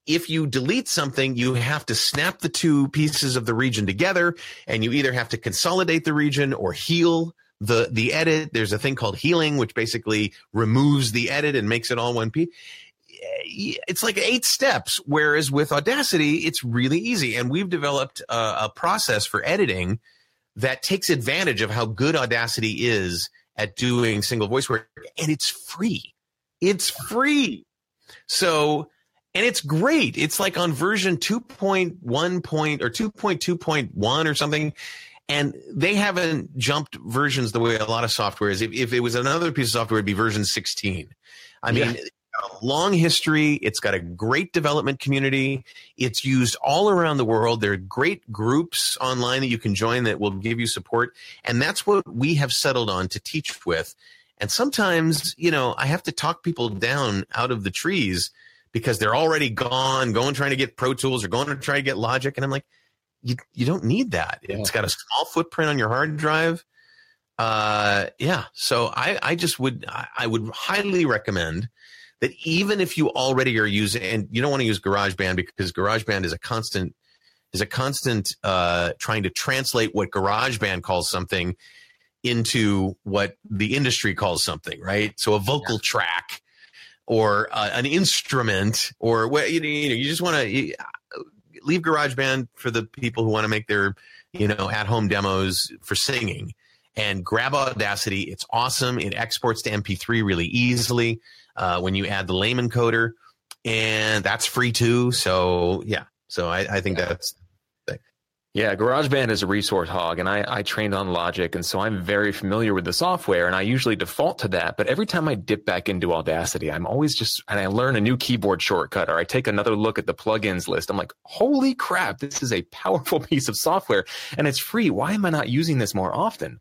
if you delete something, you have to snap the two pieces of the region together, and you either have to consolidate the region or heal the the edit. There's a thing called healing, which basically removes the edit and makes it all one piece eh, it's like eight steps. Whereas with Audacity, it's really easy. And we've developed a, a, process for editing that takes advantage of how good Audacity is at doing single voice work, and it's free. It's free. So, and it's great. It's like on version 2.1 point or 2.2.1 or something. And they haven't jumped versions the way a lot of software is. If, if it was another piece of software, it'd be version 16. I mean, a long history. It's got a great development community. It's used all around the world. There are great groups online that you can join that will give you support. And that's what we have settled on to teach with. And sometimes, you know, I have to talk people down out of the trees because they're already gone, going trying to get Pro Tools or going to try to get Logic. And I'm like, you, you don't need that. Yeah. It's got a small footprint on your hard drive. Uh, yeah. So I, I just would, I would highly recommend that even if you already are using, and you don't want to use GarageBand because GarageBand is a constant, is a constant uh, trying to translate what GarageBand calls something into what the industry calls something, right? So a vocal yeah. track or uh, an instrument or what you, you know, you just want to leave GarageBand for the people who want to make their, you know, at home demos for singing and grab Audacity. It's awesome. It exports to MP3 really easily uh, when you add the LAME encoder, and that's free too. So yeah, so I, I think yeah. that's. Yeah, GarageBand is a resource hog, and I, I trained on Logic, and so I'm very familiar with the software, and I usually default to that. But every time I dip back into Audacity, I'm always just, and I learn a new keyboard shortcut, or I take another look at the plugins list. I'm like, holy crap, this is a powerful piece of software, and it's free. Why am I not using this more often?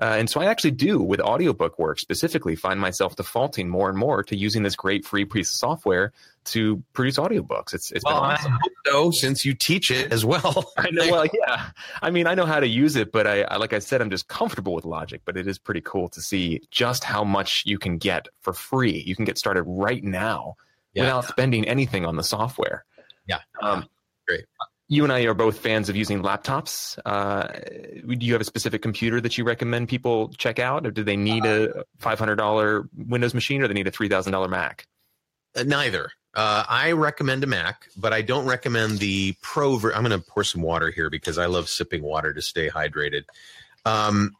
Uh, and so I actually do with audiobook work specifically find myself defaulting more and more to using this great free piece of software to produce audiobooks. It's it's well, been awesome. so since you teach it as well. I know. Well, yeah. I mean, I know how to use it, but I, I like I said, I'm just comfortable with Logic. But it is pretty cool to see just how much you can get for free. You can get started right now Yeah. without spending anything on the software. Yeah. Um, Great. You and I are both fans of using laptops. Uh, do you have a specific computer that you recommend people check out, or do they need a five hundred dollar Windows machine, or they need a three thousand dollar Mac? Uh, neither. Uh, I recommend a Mac, but I don't recommend the Pro. Ver- I'm going to pour some water here because I love sipping water to stay hydrated. Um,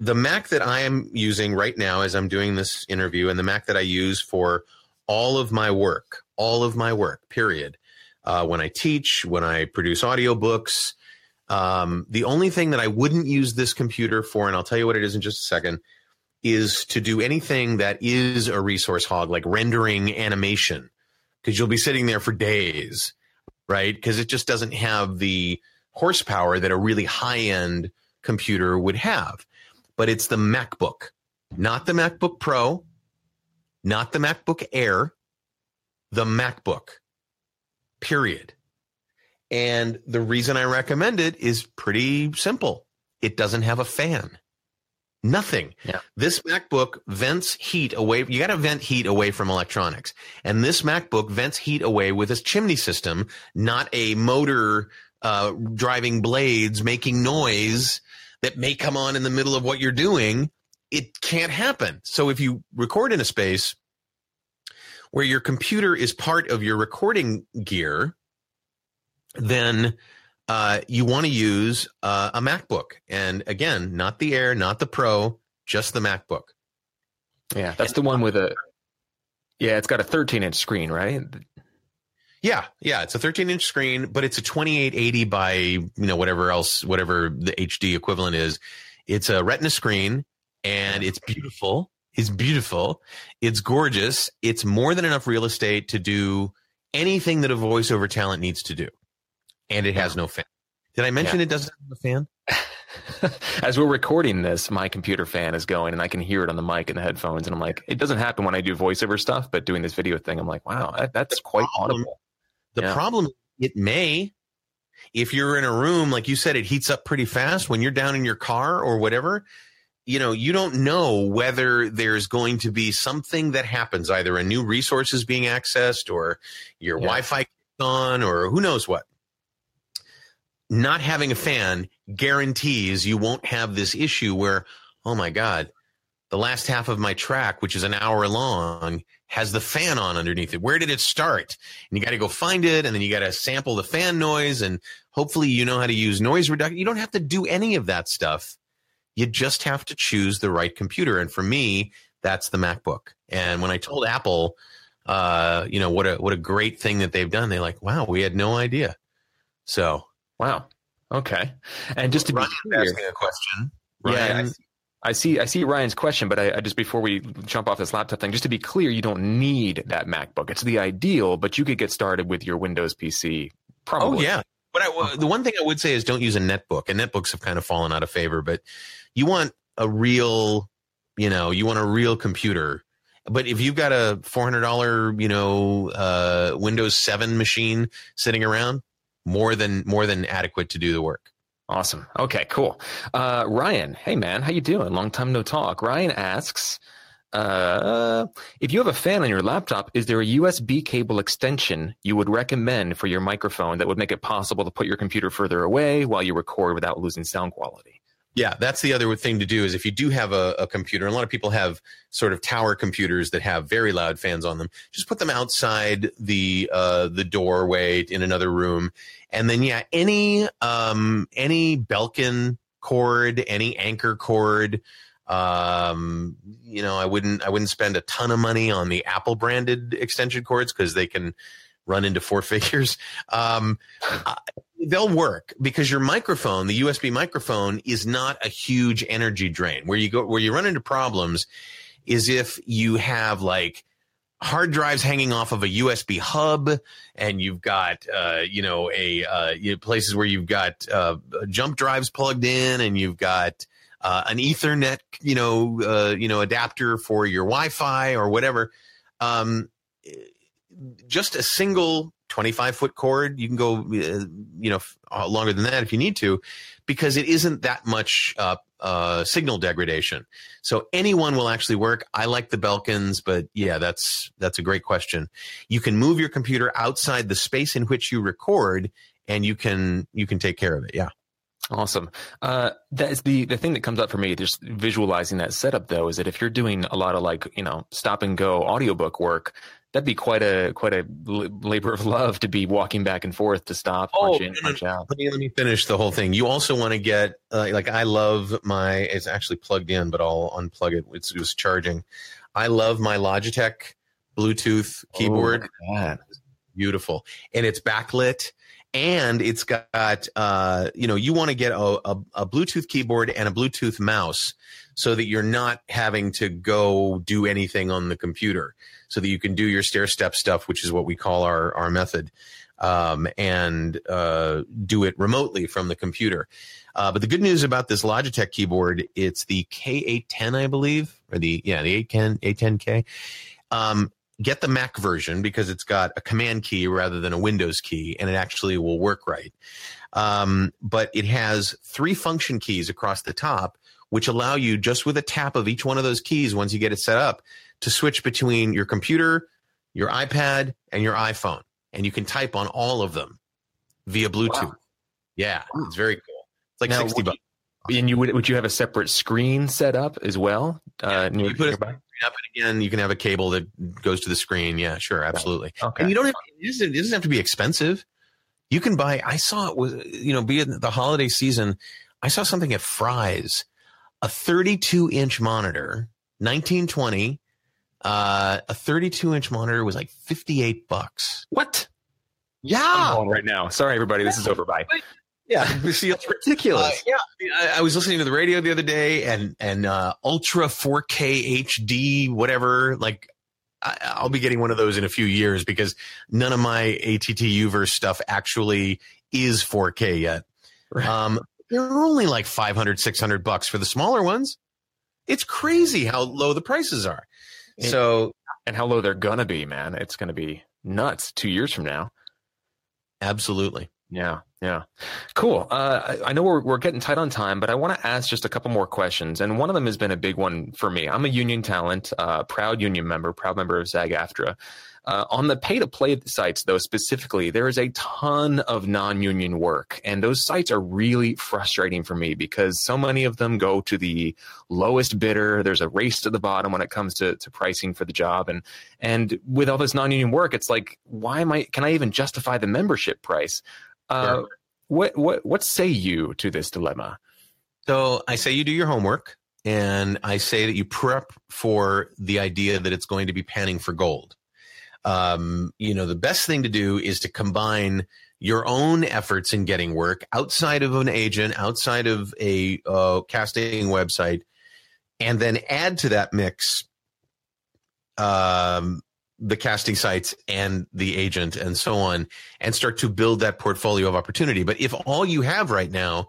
the Mac that I am using right now as I'm doing this interview, and the Mac that I use for all of my work, all of my work, period. Uh, when I teach, when I produce audiobooks, um, the only thing that I wouldn't use this computer for, and I'll tell you what it is in just a second, is to do anything that is a resource hog, like rendering animation, because you'll be sitting there for days, right? Because it just doesn't have the horsepower that a really high end computer would have. But it's the MacBook, not the MacBook Pro, not the MacBook Air, the MacBook, period. And the reason I recommend it is pretty simple it doesn't have a fan. Nothing. Yeah. This MacBook vents heat away. You got to vent heat away from electronics. And this MacBook vents heat away with a chimney system, not a motor uh, driving blades making noise that may come on in the middle of what you're doing. It can't happen. So if you record in a space where your computer is part of your recording gear, then uh, you want to use uh, a MacBook. And again, not the Air, not the Pro, just the MacBook. Yeah, that's the one with a. Yeah, it's got a 13 inch screen, right? Yeah, yeah, it's a 13 inch screen, but it's a 2880 by you know whatever else, whatever the HD equivalent is. It's a Retina screen, and it's beautiful. It's beautiful. It's gorgeous. It's more than enough real estate to do anything that a voiceover talent needs to do, and it has no fan. Did I mention it doesn't have a fan? As we're recording this, my computer fan is going and I can hear it on the mic and the headphones. And I'm like, it doesn't happen when I do voiceover stuff, but doing this video thing, I'm like, wow, that, that's quite problem- audible. The Yeah. problem, it may, if you're in a room, like you said, it heats up pretty fast when you're down in your car or whatever. You know, you don't know whether there's going to be something that happens, either a new resource is being accessed or your Yeah. Wi Fi kicks on or who knows what. Not having a fan guarantees you won't have this issue where, oh my God, the last half of my track, which is an hour long, has the fan on underneath it. Where did it start? And you got to go find it, and then you got to sample the fan noise, and hopefully you know how to use noise reduction. You don't have to do any of that stuff. You just have to choose the right computer. And for me, that's the MacBook. And when I told Apple, uh, you know what a what a great thing that they've done, they're like, "Wow, we had no idea." So Wow. Okay. And just to be Ryan's clear, asking a question. Yeah, I Ryan, see- I see. I see Ryan's question, but I, I just before we jump off this laptop thing, just to be clear, you don't need that MacBook. It's the ideal, but you could get started with your Windows PC. Oh Probably. yeah. But I, the one thing I would say is don't use a netbook. And netbooks have kind of fallen out of favor. But you want a real, you know, you want a real computer. But if you've got a four hundred dollar, you know, uh, Windows Seven machine sitting around, more than more than adequate to do the work. Awesome. Okay. Cool. Uh, Ryan, hey man, how you doing? Long time no talk. Ryan asks, uh, if you have a fan on your laptop, is there a USB cable extension you would recommend for your microphone that would make it possible to put your computer further away while you record without losing sound quality? Yeah, that's the other thing to do is if you do have a, a computer, a lot of people have sort of tower computers that have very loud fans on them, just put them outside the uh, the doorway in another room, and then yeah, any um, any Belkin cord, any Anker cord, um, you know, I wouldn't I wouldn't spend a ton of money on the Apple branded extension cords because they can run into four figures. Um, they'll work because your microphone, the USB microphone, is not a huge energy drain. Where you go, where you run into problems, is if you have like hard drives hanging off of a USB hub, and you've got uh, you know a uh, places where you've got uh, jump drives plugged in, and you've got uh, an Ethernet you know uh, you know adapter for your Wi-Fi or whatever. Um, just a single 25 foot cord. You can go, uh, you know, uh, longer than that if you need to, because it isn't that much uh, uh, signal degradation. So anyone will actually work. I like the Belkins, but yeah, that's that's a great question. You can move your computer outside the space in which you record, and you can you can take care of it. Yeah. Awesome. Uh, that's the the thing that comes up for me, just visualizing that setup though, is that if you're doing a lot of like you know stop and go audiobook work, that'd be quite a quite a labor of love to be walking back and forth to stop, oh, punch in, punch out. Let me let me finish the whole thing. You also want to get uh, like I love my. It's actually plugged in, but I'll unplug it. It's, it was charging. I love my Logitech Bluetooth keyboard. Oh, Beautiful, and it's backlit and it's got uh, you know you want to get a, a, a, bluetooth keyboard and a bluetooth mouse so that you're not having to go do anything on the computer so that you can do your stair step stuff, which is what we call our, our method, um, and uh, do it remotely from the computer. Uh, but the good news about this Logitech keyboard, it's the K810, I believe, or the, yeah, the 810, 810K. Um, get the Mac version because it's got a command key rather than a Windows key, and it actually will work right. Um, but it has three function keys across the top, which allow you just with a tap of each one of those keys once you get it set up to switch between your computer, your iPad, and your iPhone. And you can type on all of them via Bluetooth. Wow. Yeah, it's very cool. It's like now, 60 bucks. And you would would you have a separate screen set up as well? Uh, yeah, you put screen up, and again, you can have a cable that goes to the screen. Yeah, sure, absolutely. Okay. And you don't have it doesn't, it doesn't have to be expensive. You can buy. I saw it was you know, be it the holiday season. I saw something at Fry's, a 32 inch monitor, 1920 uh, a 32 inch monitor was like 58 bucks. What? Yeah. I'm right now. Sorry, everybody. This is over. Bye. Yeah, see, it's ridiculous. Uh, yeah, I, I, was listening to the radio the other day, and and uh, Ultra 4K HD, whatever. Like, I, will be getting one of those in a few years because none of my ATT stuff actually is 4K yet. Right. Um, they're only like 500, 600 bucks for the smaller ones. It's crazy how low the prices are so and how low they're gonna be, man. It's gonna be nuts two years from now. Absolutely. Yeah, yeah, cool. Uh, I, I know we're we're getting tight on time, but I want to ask just a couple more questions, and one of them has been a big one for me. I'm a union talent, uh, proud union member, proud member of SAG-AFTRA. Uh, on the pay to play sites, though, specifically, there is a ton of non union work. And those sites are really frustrating for me because so many of them go to the lowest bidder. There's a race to the bottom when it comes to, to pricing for the job. And, and with all this non union work, it's like, why am I, can I even justify the membership price? Uh, What, what, what say you to this dilemma? So I say you do your homework and I say that you prep for the idea that it's going to be panning for gold um, you know, the best thing to do is to combine your own efforts in getting work outside of an agent, outside of a uh, casting website, and then add to that mix um, the casting sites and the agent and so on, and start to build that portfolio of opportunity. But if all you have right now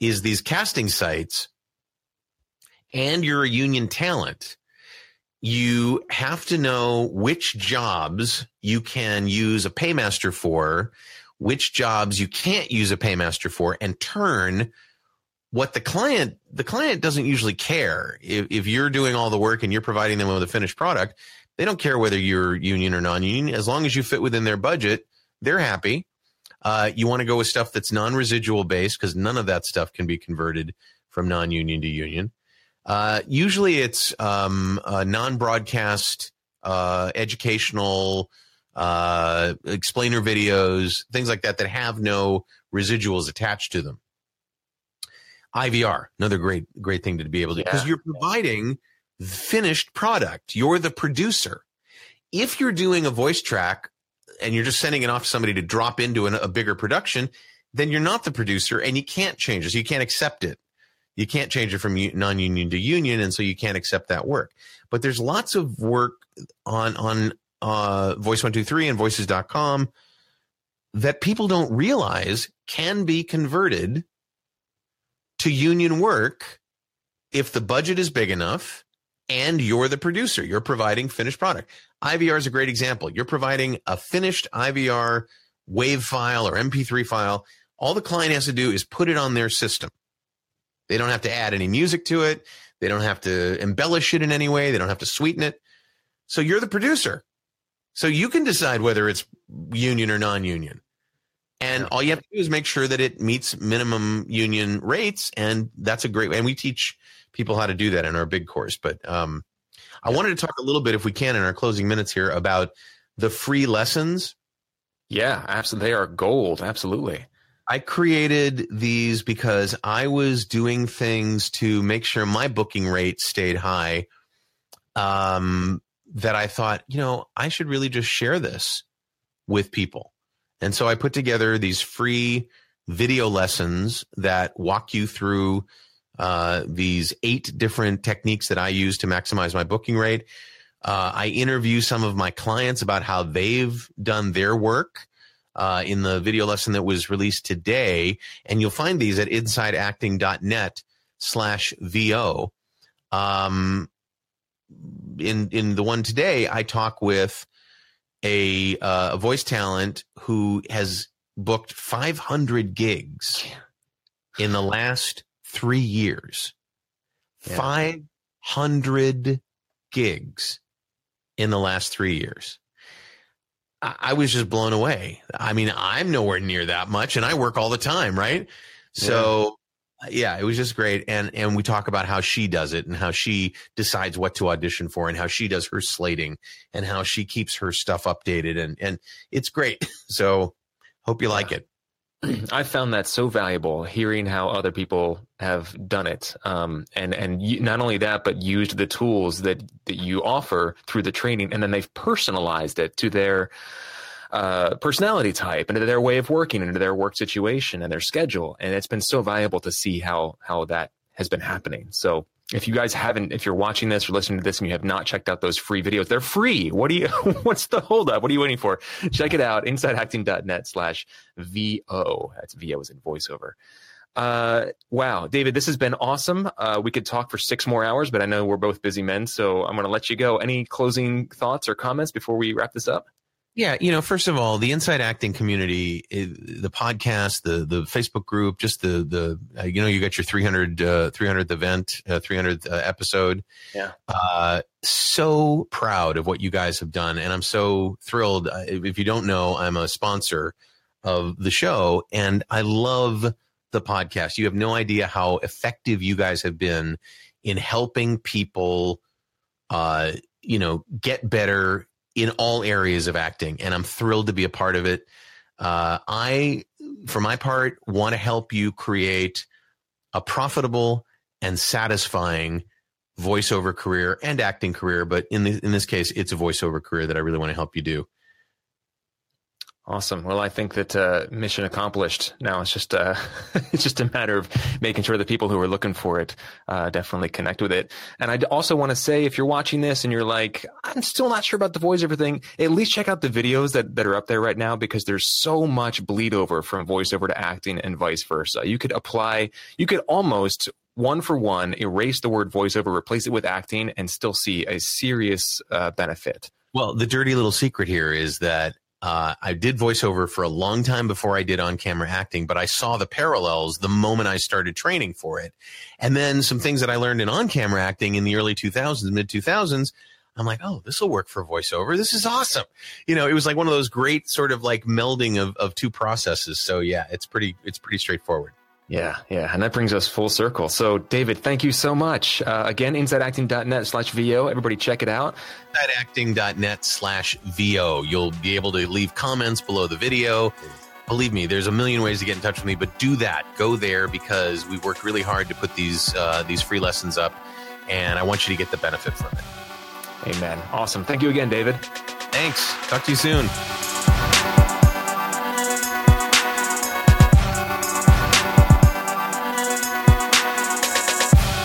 is these casting sites and you're a union talent, you have to know which jobs you can use a paymaster for, which jobs you can't use a paymaster for, and turn what the client the client doesn't usually care. If, if you're doing all the work and you're providing them with a finished product they don't care whether you're union or non-union. As long as you fit within their budget they're happy. Uh, you want to go with stuff that's non-residual based because none of that stuff can be converted from non-union to union uh, usually it's um, non-broadcast uh, educational uh, explainer videos, things like that that have no residuals attached to them. IVR, another great great thing to be able to because yeah. you're providing finished product. You're the producer. If you're doing a voice track and you're just sending it off to somebody to drop into an, a bigger production, then you're not the producer and you can't change it. So you can't accept it you can't change it from non-union to union and so you can't accept that work. But there's lots of work on on uh, voice 123 and voices.com that people don't realize can be converted to union work if the budget is big enough and you're the producer. You're providing finished product. Ivr is a great example. You're providing a finished ivr wave file or mp3 file. All the client has to do is put it on their system They don't have to add any music to it. They don't have to embellish it in any way. They don't have to sweeten it. So you're the producer. So you can decide whether it's union or non-union. And all you have to do is make sure that it meets minimum union rates. And that's a great way. And we teach people how to do that in our big course. But um, I wanted to talk a little bit, if we can, in our closing minutes here about the free lessons. Yeah, absolutely. They are gold. Absolutely. I created these because I was doing things to make sure my booking rate stayed high. Um, that I thought, you know, I should really just share this with people. And so I put together these free video lessons that walk you through uh, these eight different techniques that I use to maximize my booking rate. Uh, I interview some of my clients about how they've done their work uh, in the video lesson that was released today. And you'll find these at insideacting.net slash VO. Um, in, in the one today, I talk with a, uh, a voice talent who has booked 500 gigs in the last three years. Yeah. 500 gigs in the last three years. I was just blown away. I mean, I'm nowhere near that much and I work all the time, right? So yeah, it was just great. And and we talk about how she does it and how she decides what to audition for and how she does her slating and how she keeps her stuff updated and and it's great. So hope you like it. I found that so valuable hearing how other people have done it, um, and and you, not only that, but used the tools that that you offer through the training, and then they've personalized it to their uh, personality type and to their way of working and to their work situation and their schedule, and it's been so valuable to see how how that has been happening. So if you guys haven't, if you're watching this or listening to this and you have not checked out those free videos, they're free. What do you, what's the holdup? What are you waiting for? Check it out. InsideActing.net slash VO. That's VO is in voiceover. Uh, wow, David, this has been awesome. Uh, we could talk for six more hours, but I know we're both busy men, so I'm going to let you go. Any closing thoughts or comments before we wrap this up? Yeah, you know, first of all, the Inside Acting community, the podcast, the the Facebook group, just the the uh, you know, you got your 300 uh, 300th event, uh, 300th uh, episode. Yeah. Uh, so proud of what you guys have done, and I'm so thrilled. If you don't know, I'm a sponsor of the show, and I love the podcast. You have no idea how effective you guys have been in helping people, uh, you know, get better in all areas of acting, and I'm thrilled to be a part of it. Uh, I, for my part, want to help you create a profitable and satisfying voiceover career and acting career. But in the, in this case, it's a voiceover career that I really want to help you do. Awesome. Well, I think that uh, mission accomplished. Now it's just uh, it's just a matter of making sure the people who are looking for it uh, definitely connect with it. And I also want to say, if you're watching this and you're like, I'm still not sure about the voiceover thing, at least check out the videos that that are up there right now because there's so much bleed over from voiceover to acting and vice versa. You could apply, you could almost one for one erase the word voiceover, replace it with acting, and still see a serious uh, benefit. Well, the dirty little secret here is that uh, I did voiceover for a long time before I did on camera acting, but I saw the parallels the moment I started training for it. And then some things that I learned in on camera acting in the early 2000s, mid 2000s, I'm like, oh, this will work for voiceover. This is awesome. You know, it was like one of those great sort of like melding of, of two processes. So yeah, it's pretty, it's pretty straightforward. Yeah, yeah. And that brings us full circle. So, David, thank you so much. Uh, again, insideacting.net slash VO. Everybody check it out. Insideacting.net slash VO. You'll be able to leave comments below the video. Believe me, there's a million ways to get in touch with me, but do that. Go there because we've worked really hard to put these uh, these free lessons up, and I want you to get the benefit from it. Amen. Awesome. Thank you again, David. Thanks. Talk to you soon.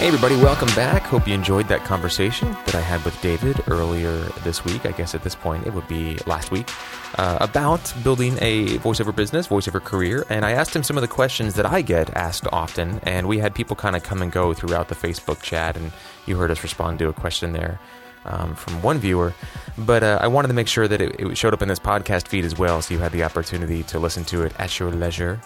Hey, everybody, welcome back. Hope you enjoyed that conversation that I had with David earlier this week. I guess at this point it would be last week uh, about building a voiceover business, voiceover career. And I asked him some of the questions that I get asked often. And we had people kind of come and go throughout the Facebook chat. And you heard us respond to a question there um, from one viewer, but uh, I wanted to make sure that it, it, showed up in this podcast feed as well, so you had the opportunity to listen to it at your leisure,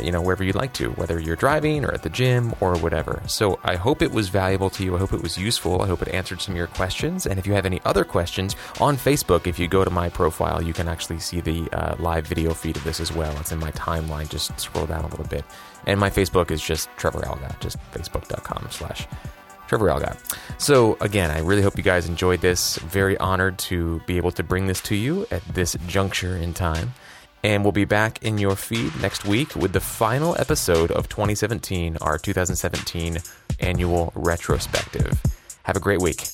you know, wherever you'd like to, whether you're driving or at the gym or whatever. So I hope it was valuable to you. I hope it was useful. I hope it answered some of your questions. And if you have any other questions on Facebook, if you go to my profile, you can actually see the uh, live video feed of this as well. It's in my timeline. Just scroll down a little bit. And my Facebook is just Trevor Algatt, just facebook.com slash Trevor Algatt. So, again, I really hope you guys enjoyed this. Very honored to be able to bring this to you at this juncture in time. And we'll be back in your feed next week with the final episode of 2017, our 2017 annual retrospective. Have a great week.